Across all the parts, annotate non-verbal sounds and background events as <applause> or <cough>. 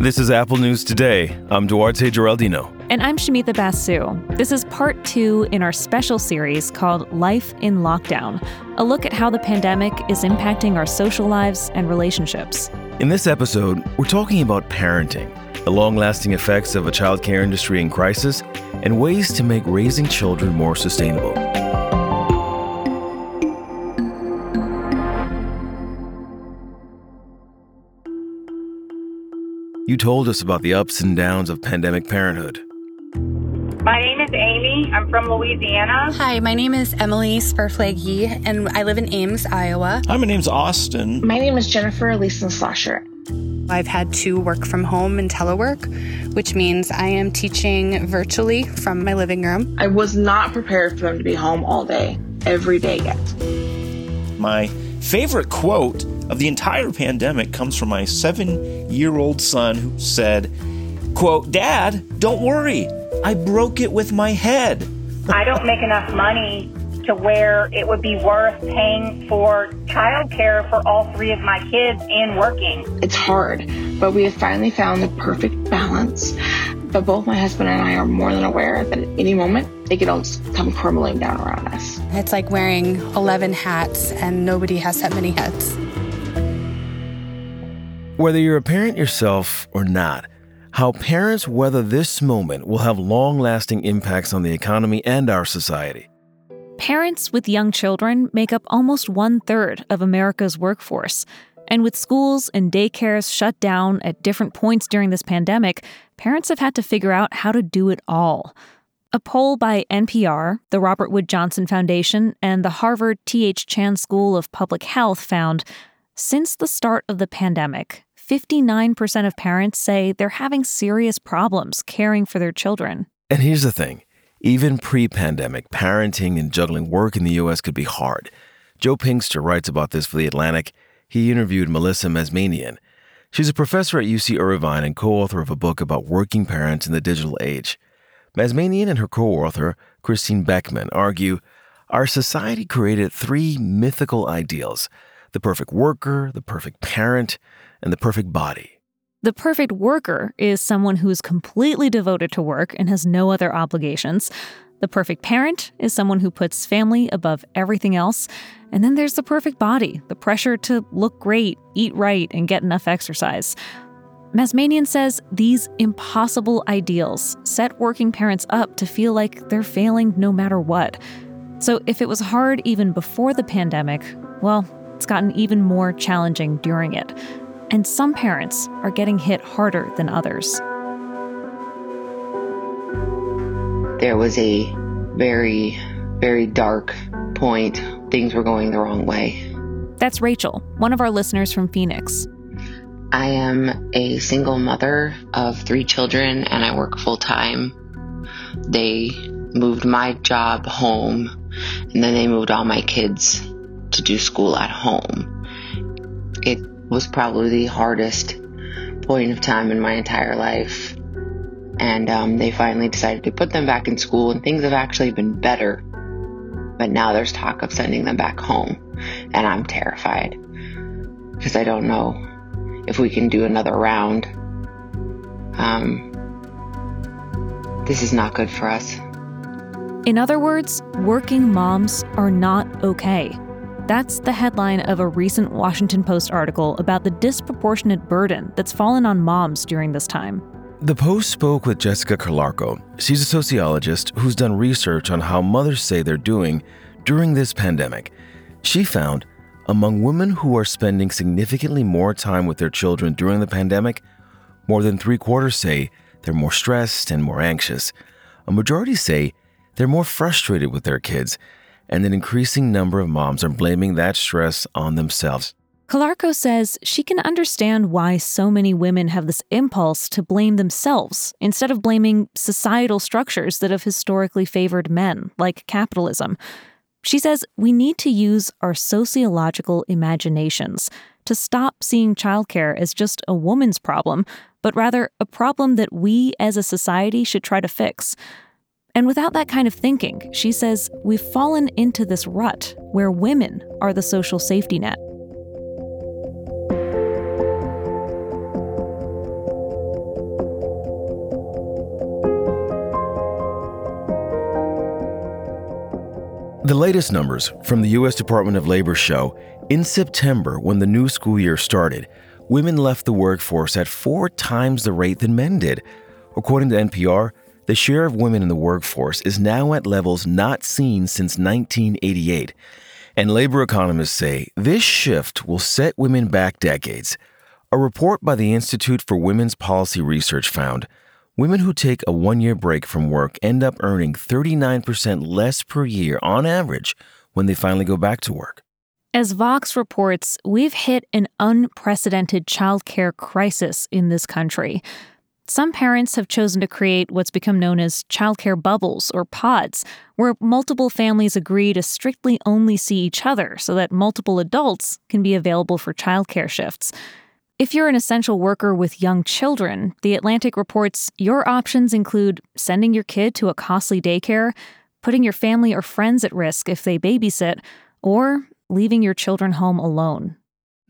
This is Apple News Today. I'm Duarte Geraldino. And I'm Shumita Basu. This is part two in our special series called Life in Lockdown, a look at how the pandemic is impacting our social lives and relationships. In this episode, we're talking about parenting, the long lasting effects of a childcare industry in crisis, and ways to make raising children more sustainable. You told us about the ups and downs of pandemic parenthood. My name is Amy. I'm from Louisiana. Hi, my name is Emily Sperflaggy, and I live in Ames, Iowa. Hi, my name's Austin. My name is Jennifer Leeson Slasher. I've had to work from home and telework, which means I am teaching virtually from my living room. I was not prepared for them to be home all day, every day yet. My favorite quote of the entire pandemic comes from my seven year old son who said, quote, Dad, don't worry. I broke it with my head. I don't make enough money to where it would be worth paying for childcare for all three of my kids and working. It's hard, but we have finally found the perfect balance. But both my husband and I are more than aware that at any moment it could all come crumbling down around us. It's like wearing 11 hats, and nobody has that many hats. Whether you're a parent yourself or not, how parents weather this moment will have long lasting impacts on the economy and our society. Parents with young children make up almost one third of America's workforce. And with schools and daycares shut down at different points during this pandemic, parents have had to figure out how to do it all. A poll by NPR, the Robert Wood Johnson Foundation, and the Harvard T.H. Chan School of Public Health found since the start of the pandemic, 59% of parents say they're having serious problems caring for their children. And here's the thing even pre pandemic, parenting and juggling work in the U.S. could be hard. Joe Pinsker writes about this for The Atlantic. He interviewed Melissa Mazmanian. She's a professor at UC Irvine and co author of a book about working parents in the digital age. Mazmanian and her co author, Christine Beckman, argue our society created three mythical ideals the perfect worker, the perfect parent, and the perfect body. The perfect worker is someone who's completely devoted to work and has no other obligations. The perfect parent is someone who puts family above everything else. And then there's the perfect body, the pressure to look great, eat right, and get enough exercise. Mazmanian says these impossible ideals set working parents up to feel like they're failing no matter what. So if it was hard even before the pandemic, well, it's gotten even more challenging during it. And some parents are getting hit harder than others. There was a very, very dark point. Things were going the wrong way. That's Rachel, one of our listeners from Phoenix. I am a single mother of three children and I work full time. They moved my job home and then they moved all my kids to do school at home. It was probably the hardest point of time in my entire life. And um, they finally decided to put them back in school, and things have actually been better. But now there's talk of sending them back home, and I'm terrified because I don't know if we can do another round. Um, this is not good for us. In other words, working moms are not okay. That's the headline of a recent Washington Post article about the disproportionate burden that's fallen on moms during this time. The Post spoke with Jessica Calarco. She's a sociologist who's done research on how mothers say they're doing during this pandemic. She found among women who are spending significantly more time with their children during the pandemic, more than three quarters say they're more stressed and more anxious. A majority say they're more frustrated with their kids and an increasing number of moms are blaming that stress on themselves. Calarco says she can understand why so many women have this impulse to blame themselves instead of blaming societal structures that have historically favored men, like capitalism. She says we need to use our sociological imaginations to stop seeing childcare as just a woman's problem, but rather a problem that we as a society should try to fix. And without that kind of thinking, she says, we've fallen into this rut where women are the social safety net. The latest numbers from the U.S. Department of Labor show in September, when the new school year started, women left the workforce at four times the rate than men did. According to NPR, the share of women in the workforce is now at levels not seen since 1988. And labor economists say this shift will set women back decades. A report by the Institute for Women's Policy Research found women who take a one year break from work end up earning 39% less per year on average when they finally go back to work. As Vox reports, we've hit an unprecedented childcare crisis in this country. Some parents have chosen to create what's become known as childcare bubbles or pods, where multiple families agree to strictly only see each other so that multiple adults can be available for childcare shifts. If you're an essential worker with young children, The Atlantic reports your options include sending your kid to a costly daycare, putting your family or friends at risk if they babysit, or leaving your children home alone.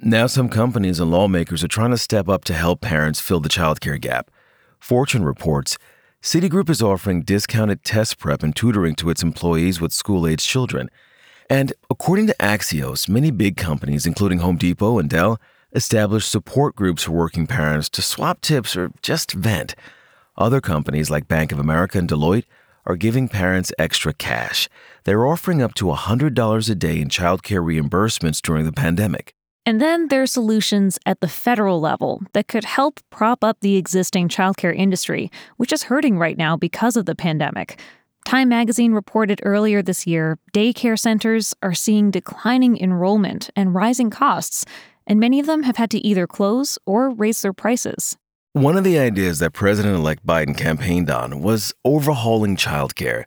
Now, some companies and lawmakers are trying to step up to help parents fill the childcare gap. Fortune reports Citigroup is offering discounted test prep and tutoring to its employees with school age children. And according to Axios, many big companies, including Home Depot and Dell, establish support groups for working parents to swap tips or just vent. Other companies like Bank of America and Deloitte are giving parents extra cash. They're offering up to $100 a day in childcare reimbursements during the pandemic. And then there are solutions at the federal level that could help prop up the existing childcare industry, which is hurting right now because of the pandemic. Time magazine reported earlier this year daycare centers are seeing declining enrollment and rising costs, and many of them have had to either close or raise their prices. One of the ideas that President elect Biden campaigned on was overhauling childcare.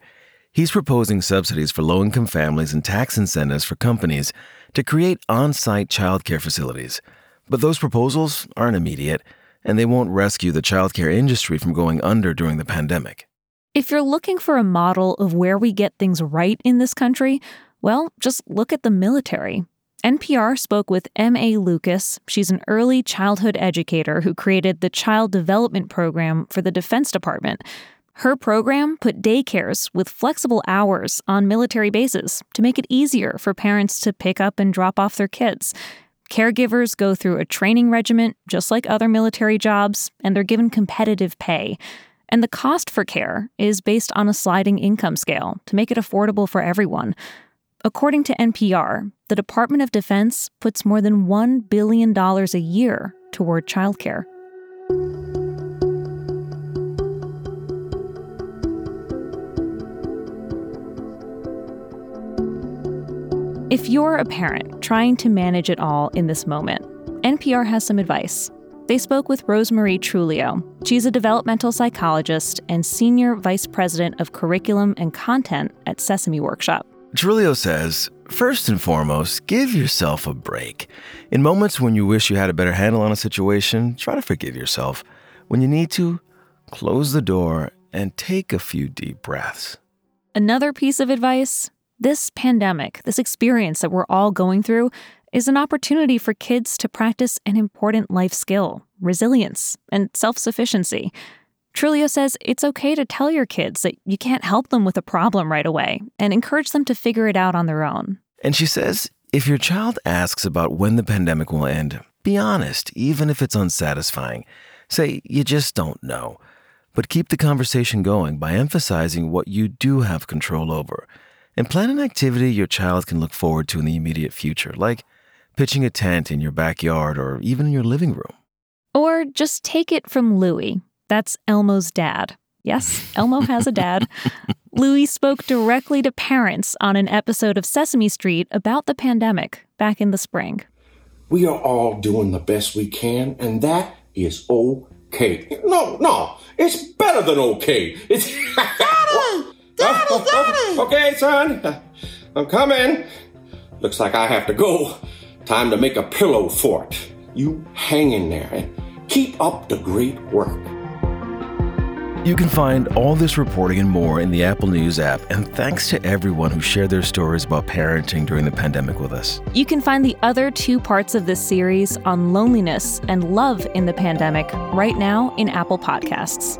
He's proposing subsidies for low income families and tax incentives for companies to create on site childcare facilities. But those proposals aren't immediate, and they won't rescue the childcare industry from going under during the pandemic. If you're looking for a model of where we get things right in this country, well, just look at the military. NPR spoke with M.A. Lucas. She's an early childhood educator who created the Child Development Program for the Defense Department. Her program put daycares with flexible hours on military bases to make it easier for parents to pick up and drop off their kids. Caregivers go through a training regiment just like other military jobs, and they're given competitive pay. And the cost for care is based on a sliding income scale to make it affordable for everyone. According to NPR, the Department of Defense puts more than $1 billion a year toward childcare. If you're a parent trying to manage it all in this moment, NPR has some advice. They spoke with Rosemarie Truglio. She's a developmental psychologist and senior vice president of curriculum and content at Sesame Workshop. Truglio says, first and foremost, give yourself a break. In moments when you wish you had a better handle on a situation, try to forgive yourself. When you need to, close the door and take a few deep breaths. Another piece of advice this pandemic, this experience that we're all going through, is an opportunity for kids to practice an important life skill resilience and self sufficiency. Truglio says it's okay to tell your kids that you can't help them with a problem right away and encourage them to figure it out on their own. And she says if your child asks about when the pandemic will end, be honest, even if it's unsatisfying. Say you just don't know. But keep the conversation going by emphasizing what you do have control over and plan an activity your child can look forward to in the immediate future, like pitching a tent in your backyard or even in your living room. Or just take it from Louie. That's Elmo's dad. Yes, Elmo has a dad. <laughs> Louie spoke directly to parents on an episode of Sesame Street about the pandemic back in the spring. We are all doing the best we can, and that is okay. No, no, it's better than okay. It's <laughs> Daddy! Daddy, Daddy! Okay, son, I'm coming. Looks like I have to go. Time to make a pillow fort. You hang in there and keep up the great work. You can find all this reporting and more in the Apple News app, and thanks to everyone who shared their stories about parenting during the pandemic with us. You can find the other two parts of this series on loneliness and love in the pandemic right now in Apple Podcasts.